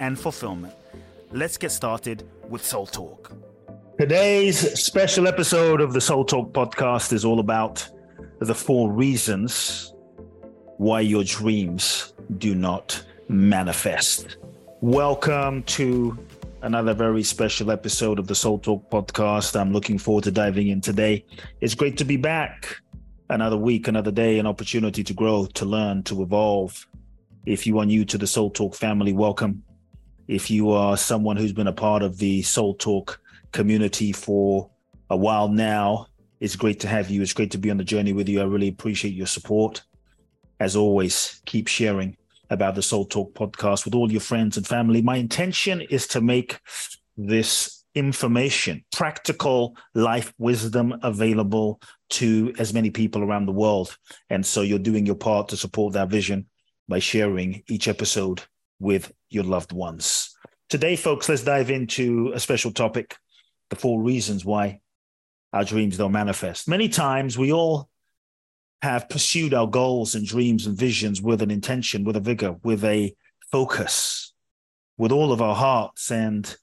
and fulfillment. Let's get started with Soul Talk. Today's special episode of the Soul Talk podcast is all about the four reasons why your dreams do not manifest. Welcome to another very special episode of the Soul Talk podcast. I'm looking forward to diving in today. It's great to be back. Another week, another day, an opportunity to grow, to learn, to evolve. If you are new to the Soul Talk family, welcome. If you are someone who's been a part of the Soul Talk community for a while now, it's great to have you. It's great to be on the journey with you. I really appreciate your support. As always, keep sharing about the Soul Talk podcast with all your friends and family. My intention is to make this information, practical life wisdom available to as many people around the world. And so you're doing your part to support that vision by sharing each episode with your loved ones. Today, folks, let's dive into a special topic the four reasons why our dreams don't manifest. Many times we all have pursued our goals and dreams and visions with an intention, with a vigor, with a focus, with all of our hearts. And,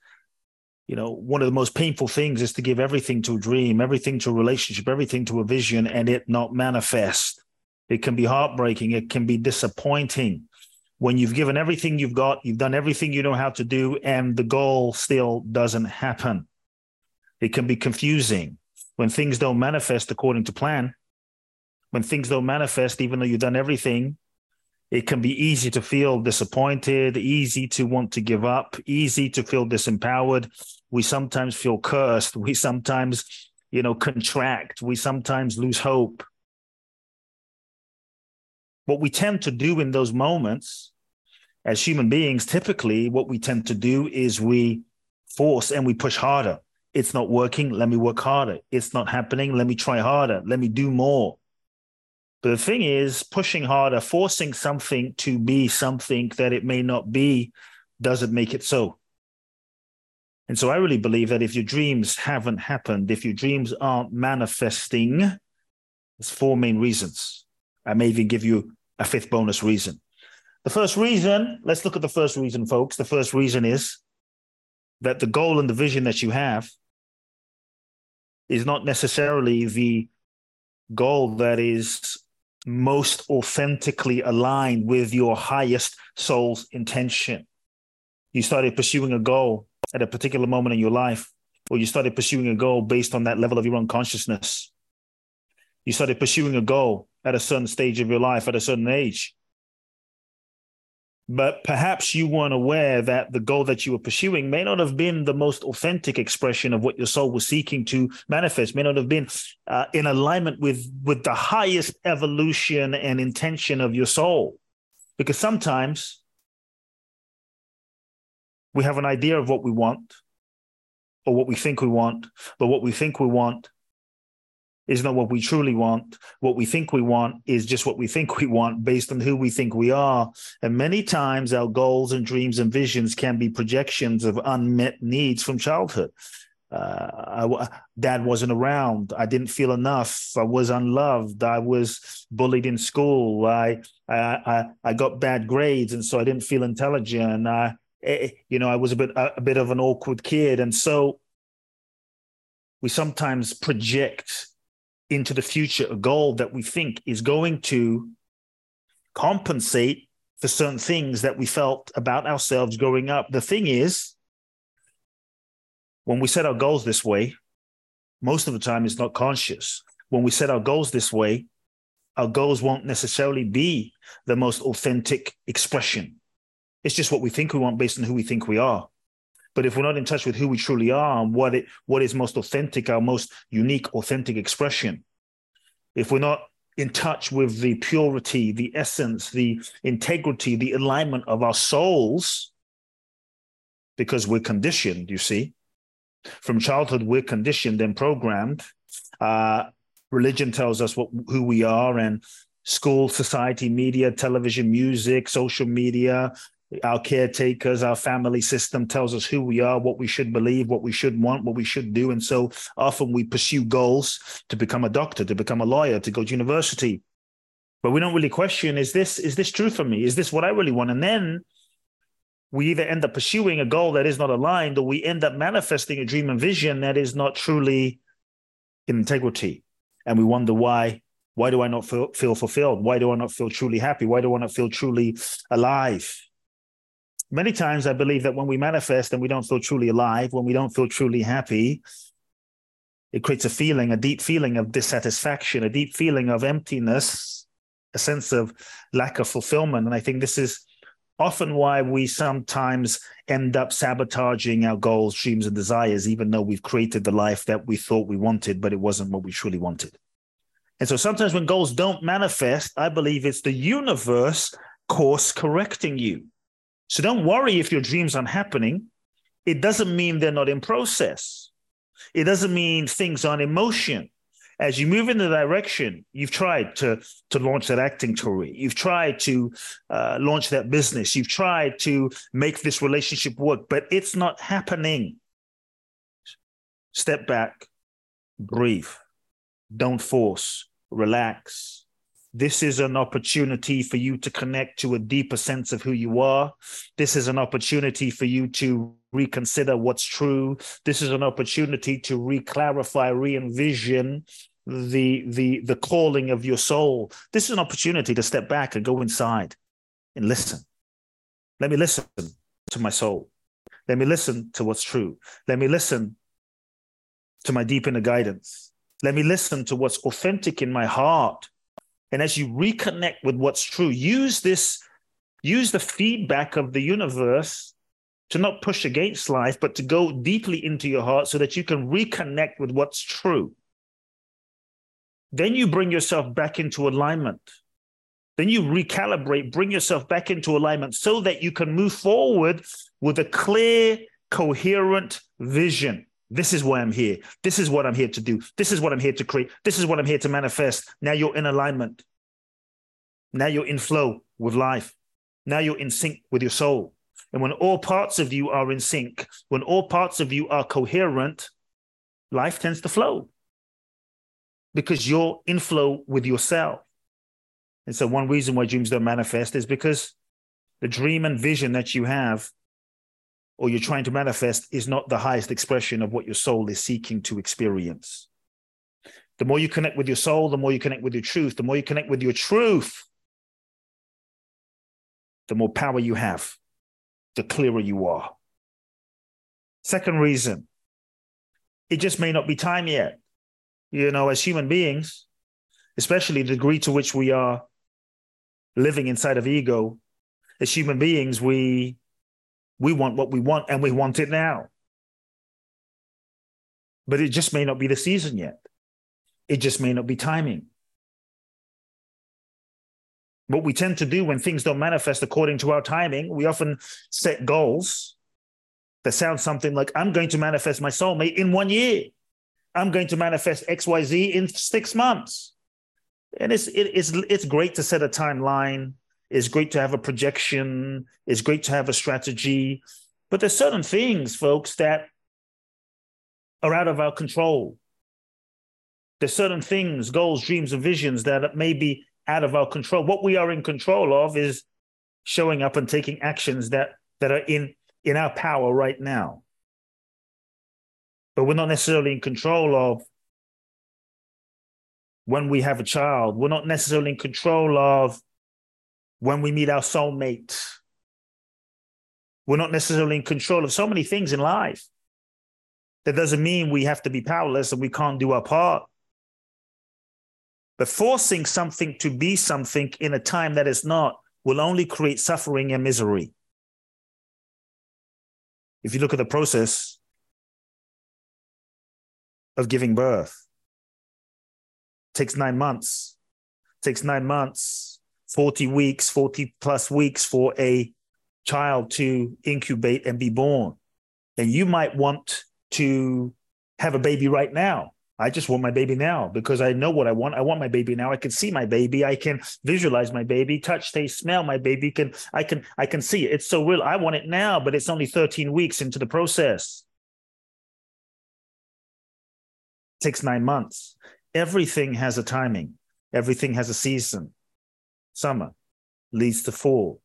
you know, one of the most painful things is to give everything to a dream, everything to a relationship, everything to a vision, and it not manifest. It can be heartbreaking, it can be disappointing when you've given everything you've got, you've done everything you know how to do, and the goal still doesn't happen. It can be confusing when things don't manifest according to plan. When things don't manifest, even though you've done everything, it can be easy to feel disappointed, easy to want to give up, easy to feel disempowered. We sometimes feel cursed. We sometimes, you know, contract. We sometimes lose hope. What we tend to do in those moments as human beings, typically what we tend to do is we force and we push harder. It's not working. Let me work harder. It's not happening. Let me try harder. Let me do more. But the thing is, pushing harder, forcing something to be something that it may not be, doesn't make it so. And so I really believe that if your dreams haven't happened, if your dreams aren't manifesting, there's four main reasons. I may even give you a fifth bonus reason. The first reason, let's look at the first reason, folks. The first reason is that the goal and the vision that you have is not necessarily the goal that is most authentically aligned with your highest soul's intention. You started pursuing a goal at a particular moment in your life, or you started pursuing a goal based on that level of your own consciousness. You started pursuing a goal at a certain stage of your life, at a certain age but perhaps you weren't aware that the goal that you were pursuing may not have been the most authentic expression of what your soul was seeking to manifest may not have been uh, in alignment with with the highest evolution and intention of your soul. Because sometimes we have an idea of what we want or what we think we want but what we think we want is not what we truly want. What we think we want is just what we think we want based on who we think we are. And many times our goals and dreams and visions can be projections of unmet needs from childhood. Uh, I, dad wasn't around. I didn't feel enough. I was unloved. I was bullied in school. I, I, I, I got bad grades, and so I didn't feel intelligent. I, eh, you know, I was a bit, a bit of an awkward kid, and so we sometimes project into the future a goal that we think is going to compensate for certain things that we felt about ourselves growing up. The thing is, when we set our goals this way, most of the time it's not conscious. When we set our goals this way, our goals won't necessarily be the most authentic expression. It's just what we think we want based on who we think we are. But if we're not in touch with who we truly are and what it what is most authentic, our most unique, authentic expression, if we're not in touch with the purity, the essence, the integrity, the alignment of our souls, because we're conditioned, you see. From childhood, we're conditioned and programmed. Uh, religion tells us what who we are, and school, society, media, television, music, social media, our caretakers, our family system tells us who we are, what we should believe, what we should want, what we should do. And so often we pursue goals to become a doctor, to become a lawyer, to go to university. But we don't really question, is this, is this true for me? Is this what I really want? And then we either end up pursuing a goal that is not aligned, or we end up manifesting a dream and vision that is not truly in integrity. And we wonder why. Why do I not feel, feel fulfilled? Why do I not feel truly happy? Why do I not feel truly alive? Many times I believe that when we manifest and we don't feel truly alive, when we don't feel truly happy, it creates a feeling, a deep feeling of dissatisfaction, a deep feeling of emptiness, a sense of lack of fulfillment. And I think this is often why we sometimes end up sabotaging our goals, dreams, and desires, even though we've created the life that we thought we wanted, but it wasn't what we truly wanted. And so sometimes when goals don't manifest, I believe it's the universe course correcting you. So don't worry if your dreams aren't happening. It doesn't mean they're not in process. It doesn't mean things aren't in motion. As you move in the direction, you've tried to, to launch that acting career. You've tried to uh, launch that business. You've tried to make this relationship work, but it's not happening. Step back, breathe, don't force, relax, this is an opportunity for you to connect to a deeper sense of who you are. This is an opportunity for you to reconsider what's true. This is an opportunity to re-clarify, re-envision the the the calling of your soul. This is an opportunity to step back and go inside and listen. Let me listen to my soul. Let me listen to what's true. Let me listen to my deep inner guidance. Let me listen to what's authentic in my heart and as you reconnect with what's true, use this, use the feedback of the universe to not push against life, but to go deeply into your heart so that you can reconnect with what's true. Then you bring yourself back into alignment. Then you recalibrate, bring yourself back into alignment so that you can move forward with a clear, coherent vision. This is why I'm here. This is what I'm here to do. This is what I'm here to create. This is what I'm here to manifest. Now you're in alignment. Now you're in flow with life. Now you're in sync with your soul. And when all parts of you are in sync, when all parts of you are coherent, life tends to flow because you're in flow with yourself. And so, one reason why dreams don't manifest is because the dream and vision that you have or you're trying to manifest is not the highest expression of what your soul is seeking to experience. The more you connect with your soul, the more you connect with your truth, the more you connect with your truth, the more power you have, the clearer you are. Second reason, it just may not be time yet. You know, as human beings, especially the degree to which we are living inside of ego, as human beings, we we want what we want and we want it now. But it just may not be the season yet. It just may not be timing. What we tend to do when things don't manifest according to our timing, we often set goals that sound something like, I'm going to manifest my soulmate in one year. I'm going to manifest XYZ in six months. And it's, it, it's, it's great to set a timeline it's great to have a projection. It's great to have a strategy. But there's certain things, folks, that are out of our control. There's certain things, goals, dreams, and visions that may be out of our control. What we are in control of is showing up and taking actions that, that are in, in our power right now. But we're not necessarily in control of when we have a child. We're not necessarily in control of when we meet our soulmate. We're not necessarily in control of so many things in life. That doesn't mean we have to be powerless and we can't do our part. But forcing something to be something in a time that is not will only create suffering and misery. If you look at the process of giving birth, takes nine months. Takes nine months, 40 weeks, 40 plus weeks for a child to incubate and be born. And you might want to have a baby right now. I just want my baby now because I know what I want. I want my baby now. I can see my baby. I can visualize my baby, touch, taste, smell my baby. Can I can I can see it. It's so real. I want it now, but it's only 13 weeks into the process. It takes nine months. Everything has a timing. Everything has a season. Summer leads to fall,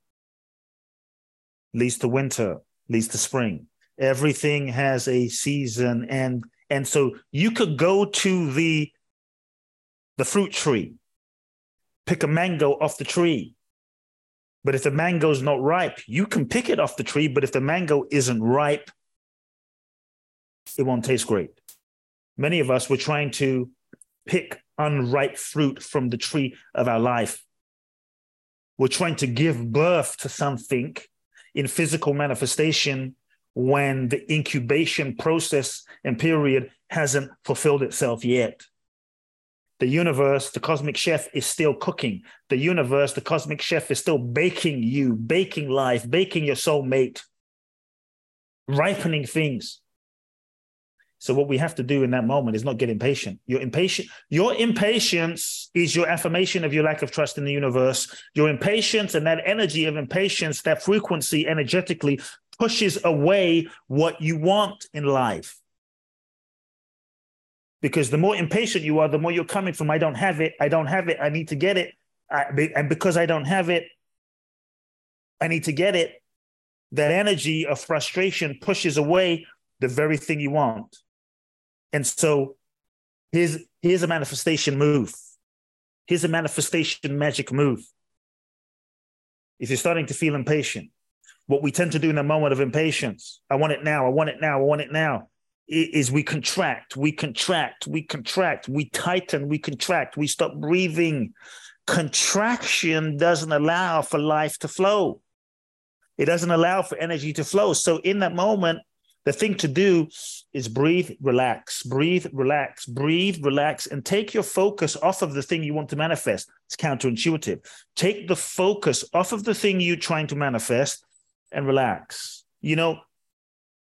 leads to winter, leads to spring. Everything has a season and and so you could go to the the fruit tree, pick a mango off the tree. But if the mango is not ripe, you can pick it off the tree, but if the mango isn't ripe, it won't taste great. Many of us were trying to pick unripe fruit from the tree of our life. We're trying to give birth to something in physical manifestation when the incubation process and period hasn't fulfilled itself yet. The universe, the cosmic chef is still cooking. The universe, the cosmic chef is still baking you, baking life, baking your soulmate, ripening things. So what we have to do in that moment is not get impatient. Your impatient, your impatience is your affirmation of your lack of trust in the universe. Your impatience and that energy of impatience, that frequency energetically pushes away what you want in life. Because the more impatient you are, the more you're coming from, I don't have it, I don't have it, I need to get it. I, and because I don't have it, I need to get it. That energy of frustration pushes away the very thing you want. And so here's, here's a manifestation move. Here's a manifestation magic move. If you're starting to feel impatient, what we tend to do in a moment of impatience, I want it now, I want it now, I want it now, is we contract, we contract, we contract, we tighten, we contract, we stop breathing. Contraction doesn't allow for life to flow. It doesn't allow for energy to flow. So in that moment, the thing to do is breathe, relax, breathe, relax, breathe, relax, and take your focus off of the thing you want to manifest. It's counterintuitive. Take the focus off of the thing you're trying to manifest and relax. You know,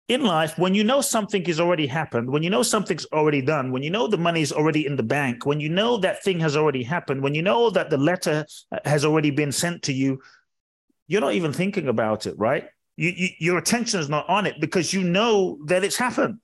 in life, when you know something has already happened, when you know something's already done, when you know the money's already in the bank, when you know that thing has already happened, when you know that the letter has already been sent to you, you're not even thinking about it, right? You, you, your attention is not on it because you know that it's happened.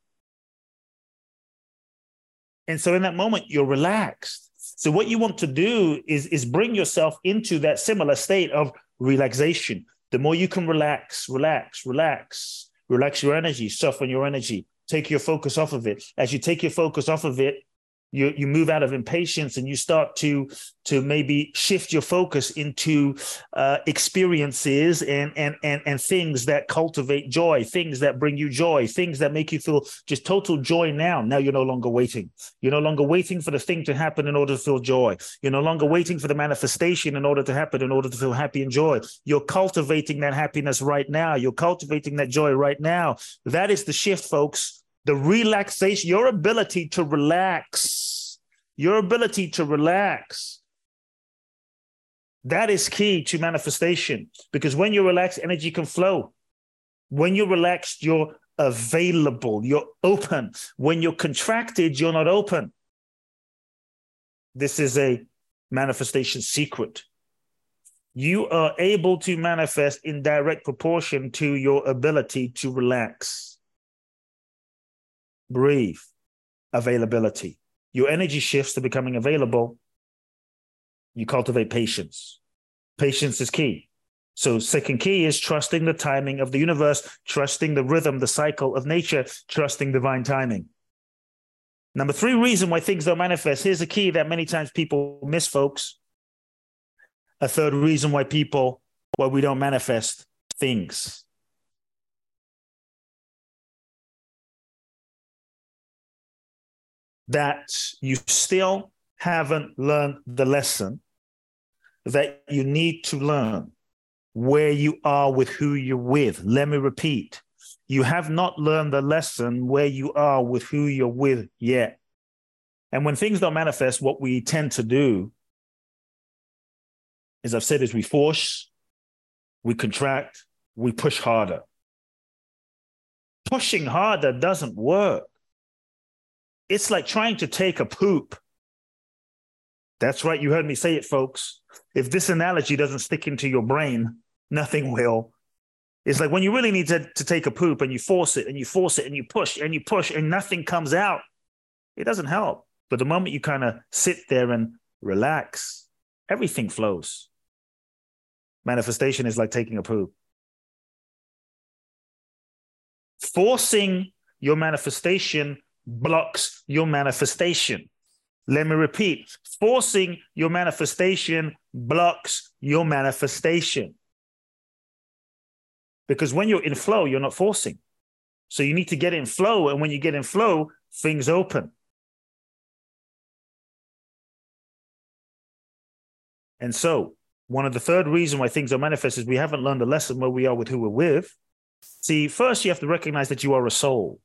And so in that moment, you're relaxed. So what you want to do is, is bring yourself into that similar state of relaxation the more you can relax, relax, relax, relax your energy, soften your energy, take your focus off of it. As you take your focus off of it, you you move out of impatience and you start to to maybe shift your focus into uh, experiences and and and and things that cultivate joy, things that bring you joy, things that make you feel just total joy now. Now you're no longer waiting. You're no longer waiting for the thing to happen in order to feel joy. You're no longer waiting for the manifestation in order to happen in order to feel happy and joy. You're cultivating that happiness right now. You're cultivating that joy right now. That is the shift, folks the relaxation, your ability to relax, your ability to relax. That is key to manifestation because when you relax, energy can flow. When you're relaxed, you're available, you're open. When you're contracted, you're not open. This is a manifestation secret. You are able to manifest in direct proportion to your ability to relax breathe, availability. Your energy shifts to becoming available. You cultivate patience. Patience is key. So, second key is trusting the timing of the universe, trusting the rhythm, the cycle of nature, trusting divine timing. Number three reason why things don't manifest. Here's a key that many times people miss, folks. A third reason why people, why we don't manifest things. That you still haven't learned the lesson that you need to learn where you are with who you're with. Let me repeat You have not learned the lesson where you are with who you're with yet. And when things don't manifest, what we tend to do, as I've said, is we force, we contract, we push harder. Pushing harder doesn't work. It's like trying to take a poop. That's right, you heard me say it, folks. If this analogy doesn't stick into your brain, nothing will. It's like when you really need to, to take a poop and you force it and you force it and you push and you push and nothing comes out, it doesn't help. But the moment you kind of sit there and relax, everything flows. Manifestation is like taking a poop. Forcing your manifestation blocks your manifestation. Let me repeat forcing your manifestation blocks your manifestation. Because when you're in flow, you're not forcing. So you need to get in flow. And when you get in flow, things open. And so, one of the third reason why things are manifest is we haven't learned a lesson where we are with who we're with. See, first you have to recognize that you are a soul.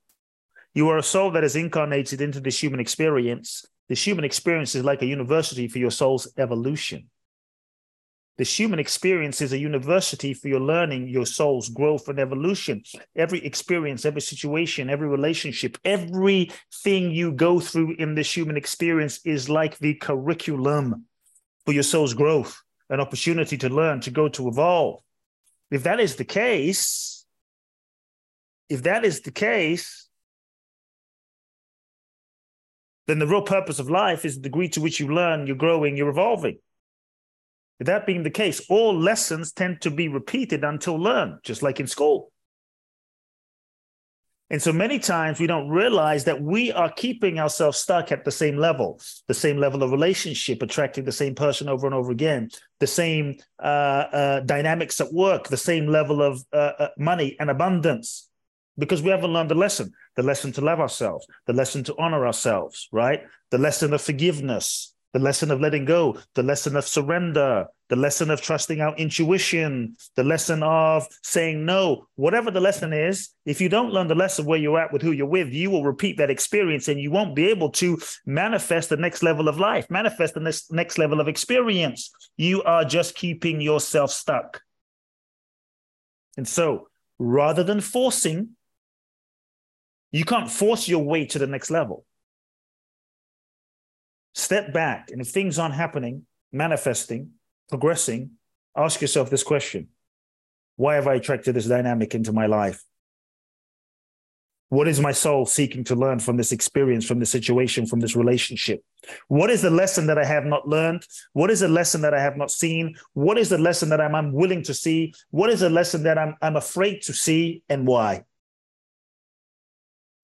You are a soul that is incarnated into this human experience. This human experience is like a university for your soul's evolution. This human experience is a university for your learning, your soul's growth and evolution. Every experience, every situation, every relationship, everything you go through in this human experience is like the curriculum for your soul's growth, an opportunity to learn, to go, to evolve. If that is the case, if that is the case, then the real purpose of life is the degree to which you learn, you're growing, you're evolving. That being the case, all lessons tend to be repeated until learned, just like in school. And so many times we don't realize that we are keeping ourselves stuck at the same level, the same level of relationship, attracting the same person over and over again, the same uh, uh, dynamics at work, the same level of uh, uh money and abundance, because we haven't learned the lesson the lesson to love ourselves, the lesson to honor ourselves, right? The lesson of forgiveness, the lesson of letting go, the lesson of surrender, the lesson of trusting our intuition, the lesson of saying no, whatever the lesson is, if you don't learn the lesson where you're at with who you're with, you will repeat that experience and you won't be able to manifest the next level of life, manifest the next, next level of experience. You are just keeping yourself stuck. And so rather than forcing, you can't force your way to the next level step back. And if things aren't happening, manifesting, progressing, ask yourself this question Why have I attracted this dynamic into my life? What is my soul seeking to learn from this experience, from this situation, from this relationship? What is the lesson that I have not learned? What is the lesson that I have not seen? What is the lesson that I'm unwilling to see? What is the lesson that I'm, I'm afraid to see and why?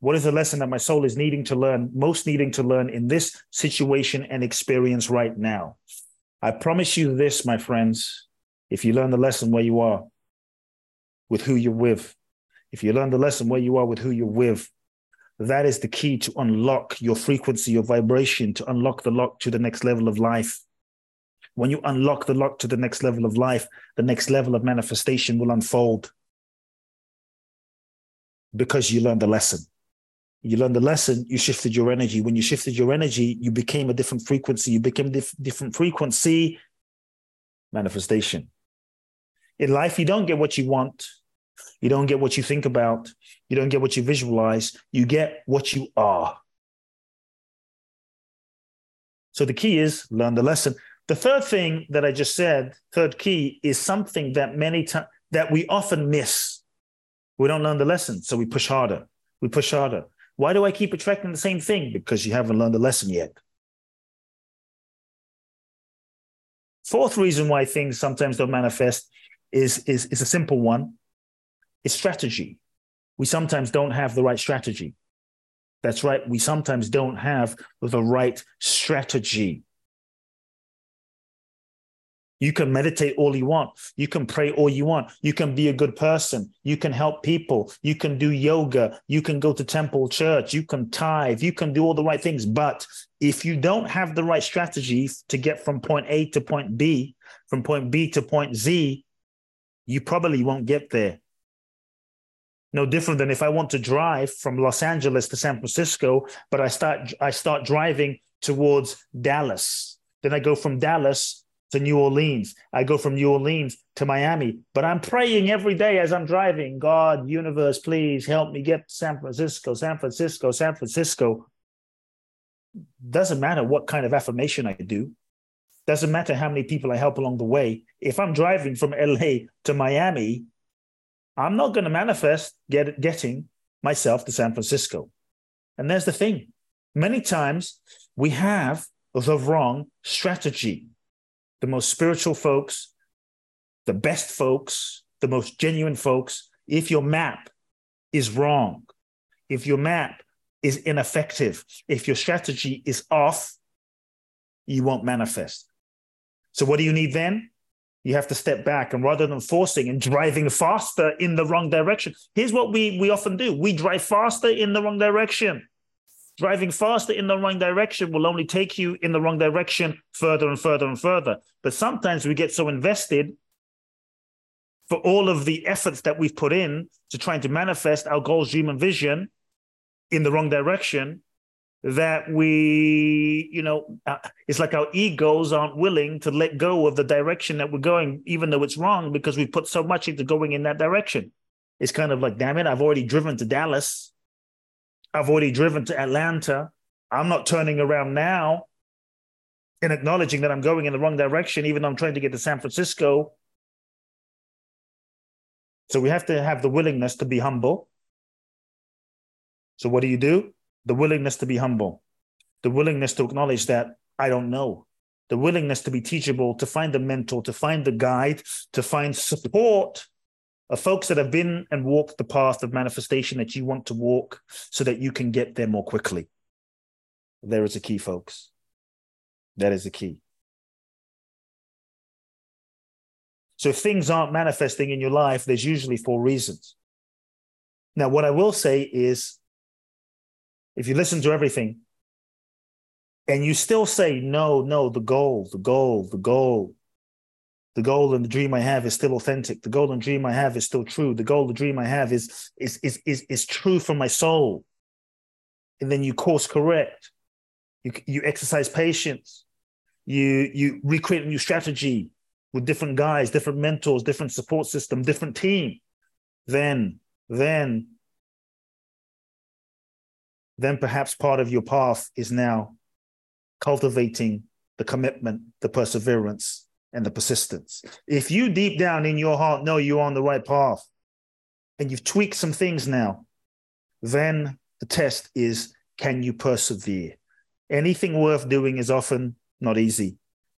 What is the lesson that my soul is needing to learn, most needing to learn in this situation and experience right now? I promise you this, my friends. If you learn the lesson where you are with who you're with, if you learn the lesson where you are with who you're with, that is the key to unlock your frequency, your vibration, to unlock the lock to the next level of life. When you unlock the lock to the next level of life, the next level of manifestation will unfold because you learned the lesson you learned the lesson, you shifted your energy. When you shifted your energy, you became a different frequency. You became dif- different frequency manifestation. In life, you don't get what you want. You don't get what you think about. You don't get what you visualize. You get what you are. So the key is learn the lesson. The third thing that I just said, third key, is something that many times that we often miss. We don't learn the lesson, so we push harder. We push harder. Why do I keep attracting the same thing? Because you haven't learned the lesson yet. Fourth reason why things sometimes don't manifest is, is, is a simple one. It's strategy. We sometimes don't have the right strategy. That's right. We sometimes don't have the right strategy. You can meditate all you want. You can pray all you want. You can be a good person. You can help people. You can do yoga. You can go to temple church. You can tithe. You can do all the right things. But if you don't have the right strategy to get from point A to point B, from point B to point Z, you probably won't get there. No different than if I want to drive from Los Angeles to San Francisco, but I start I start driving towards Dallas. Then I go from Dallas to New Orleans. I go from New Orleans to Miami. But I'm praying every day as I'm driving, God, universe, please help me get to San Francisco, San Francisco, San Francisco. Doesn't matter what kind of affirmation I do. Doesn't matter how many people I help along the way. If I'm driving from LA to Miami, I'm not going to manifest get, getting myself to San Francisco. And there's the thing many times we have the wrong strategy. The most spiritual folks, the best folks, the most genuine folks, if your map is wrong, if your map is ineffective, if your strategy is off, you won't manifest. So, what do you need then? You have to step back and rather than forcing and driving faster in the wrong direction, here's what we, we often do we drive faster in the wrong direction. Driving faster in the wrong direction will only take you in the wrong direction further and further and further. But sometimes we get so invested for all of the efforts that we've put in to trying to manifest our goals, dream, and vision in the wrong direction that we, you know, uh, it's like our egos aren't willing to let go of the direction that we're going, even though it's wrong, because we've put so much into going in that direction. It's kind of like, damn it, I've already driven to Dallas. I've already driven to Atlanta. I'm not turning around now and acknowledging that I'm going in the wrong direction, even though I'm trying to get to San Francisco. So we have to have the willingness to be humble. So what do you do? the willingness to be humble, the willingness to acknowledge that I don't know, the willingness to be teachable, to find a mentor, to find the guide, to find support of folks that have been and walked the path of manifestation that you want to walk so that you can get there more quickly. There is a key, folks. That is the key. So if things aren't manifesting in your life, there's usually four reasons. Now, what I will say is if you listen to everything and you still say, no, no, the goal, the goal, the goal, the goal and the dream I have is still authentic. The goal and dream I have is still true. The goal, the dream I have is, is, is, is, is true for my soul. And then you course correct. You, you exercise patience. You, you recreate a new strategy with different guys, different mentors, different support system, different team. Then, then then perhaps part of your path is now cultivating the commitment, the perseverance, and the persistence. If you deep down in your heart know you're on the right path and you've tweaked some things now, then the test is can you persevere? Anything worth doing is often not easy.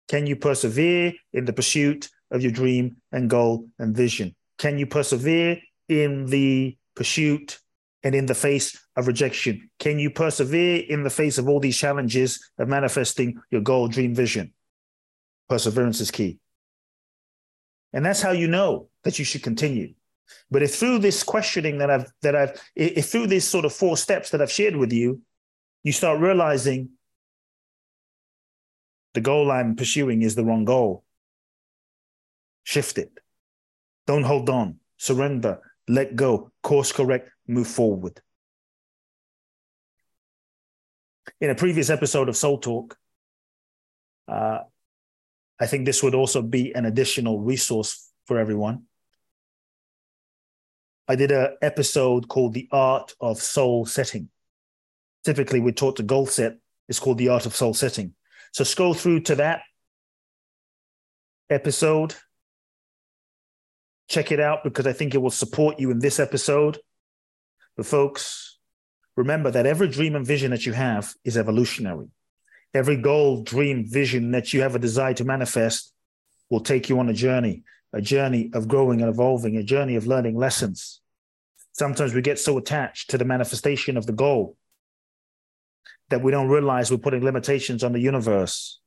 Can you persevere in the pursuit of your dream and goal and vision? Can you persevere in the pursuit and in the face of rejection? Can you persevere in the face of all these challenges of manifesting your goal, dream, vision? Perseverance is key. And that's how you know that you should continue. But if through this questioning that I've that I've if through these sort of four steps that I've shared with you, you start realizing the goal I'm pursuing is the wrong goal. Shift it. Don't hold on. Surrender. Let go. Course correct move forward. In a previous episode of Soul Talk, uh, I think this would also be an additional resource for everyone. I did an episode called The Art of Soul Setting. Typically, we're taught to goal set. It's called The Art of Soul Setting. So scroll through to that episode. Check it out because I think it will support you in this episode. But folks, remember that every dream and vision that you have is evolutionary. Every goal, dream, vision that you have a desire to manifest will take you on a journey, a journey of growing and evolving, a journey of learning lessons. Sometimes we get so attached to the manifestation of the goal that we don't realize we're putting limitations on the universe.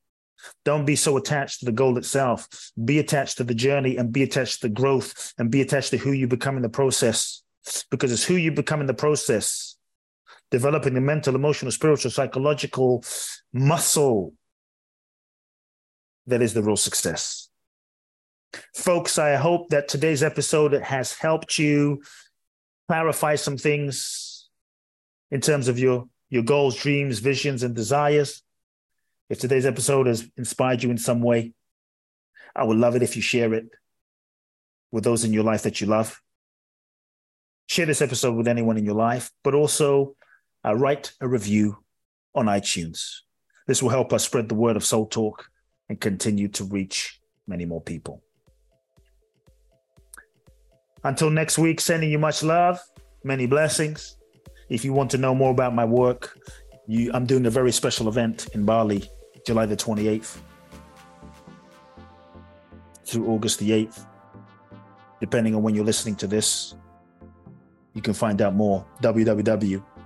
Don't be so attached to the goal itself. Be attached to the journey and be attached to the growth and be attached to who you become in the process because it's who you become in the process, developing the mental, emotional, spiritual, psychological muscle that is the real success. Folks, I hope that today's episode has helped you clarify some things in terms of your, your goals, dreams, visions, and desires. If today's episode has inspired you in some way, I would love it if you share it with those in your life that you love. Share this episode with anyone in your life, but also uh, write a review on iTunes. This will help us spread the word of Soul Talk and continue to reach many more people. Until next week, sending you much love, many blessings. If you want to know more about my work, you, I'm doing a very special event in Bali, July the 28th through August the 8th. Depending on when you're listening to this, you can find out more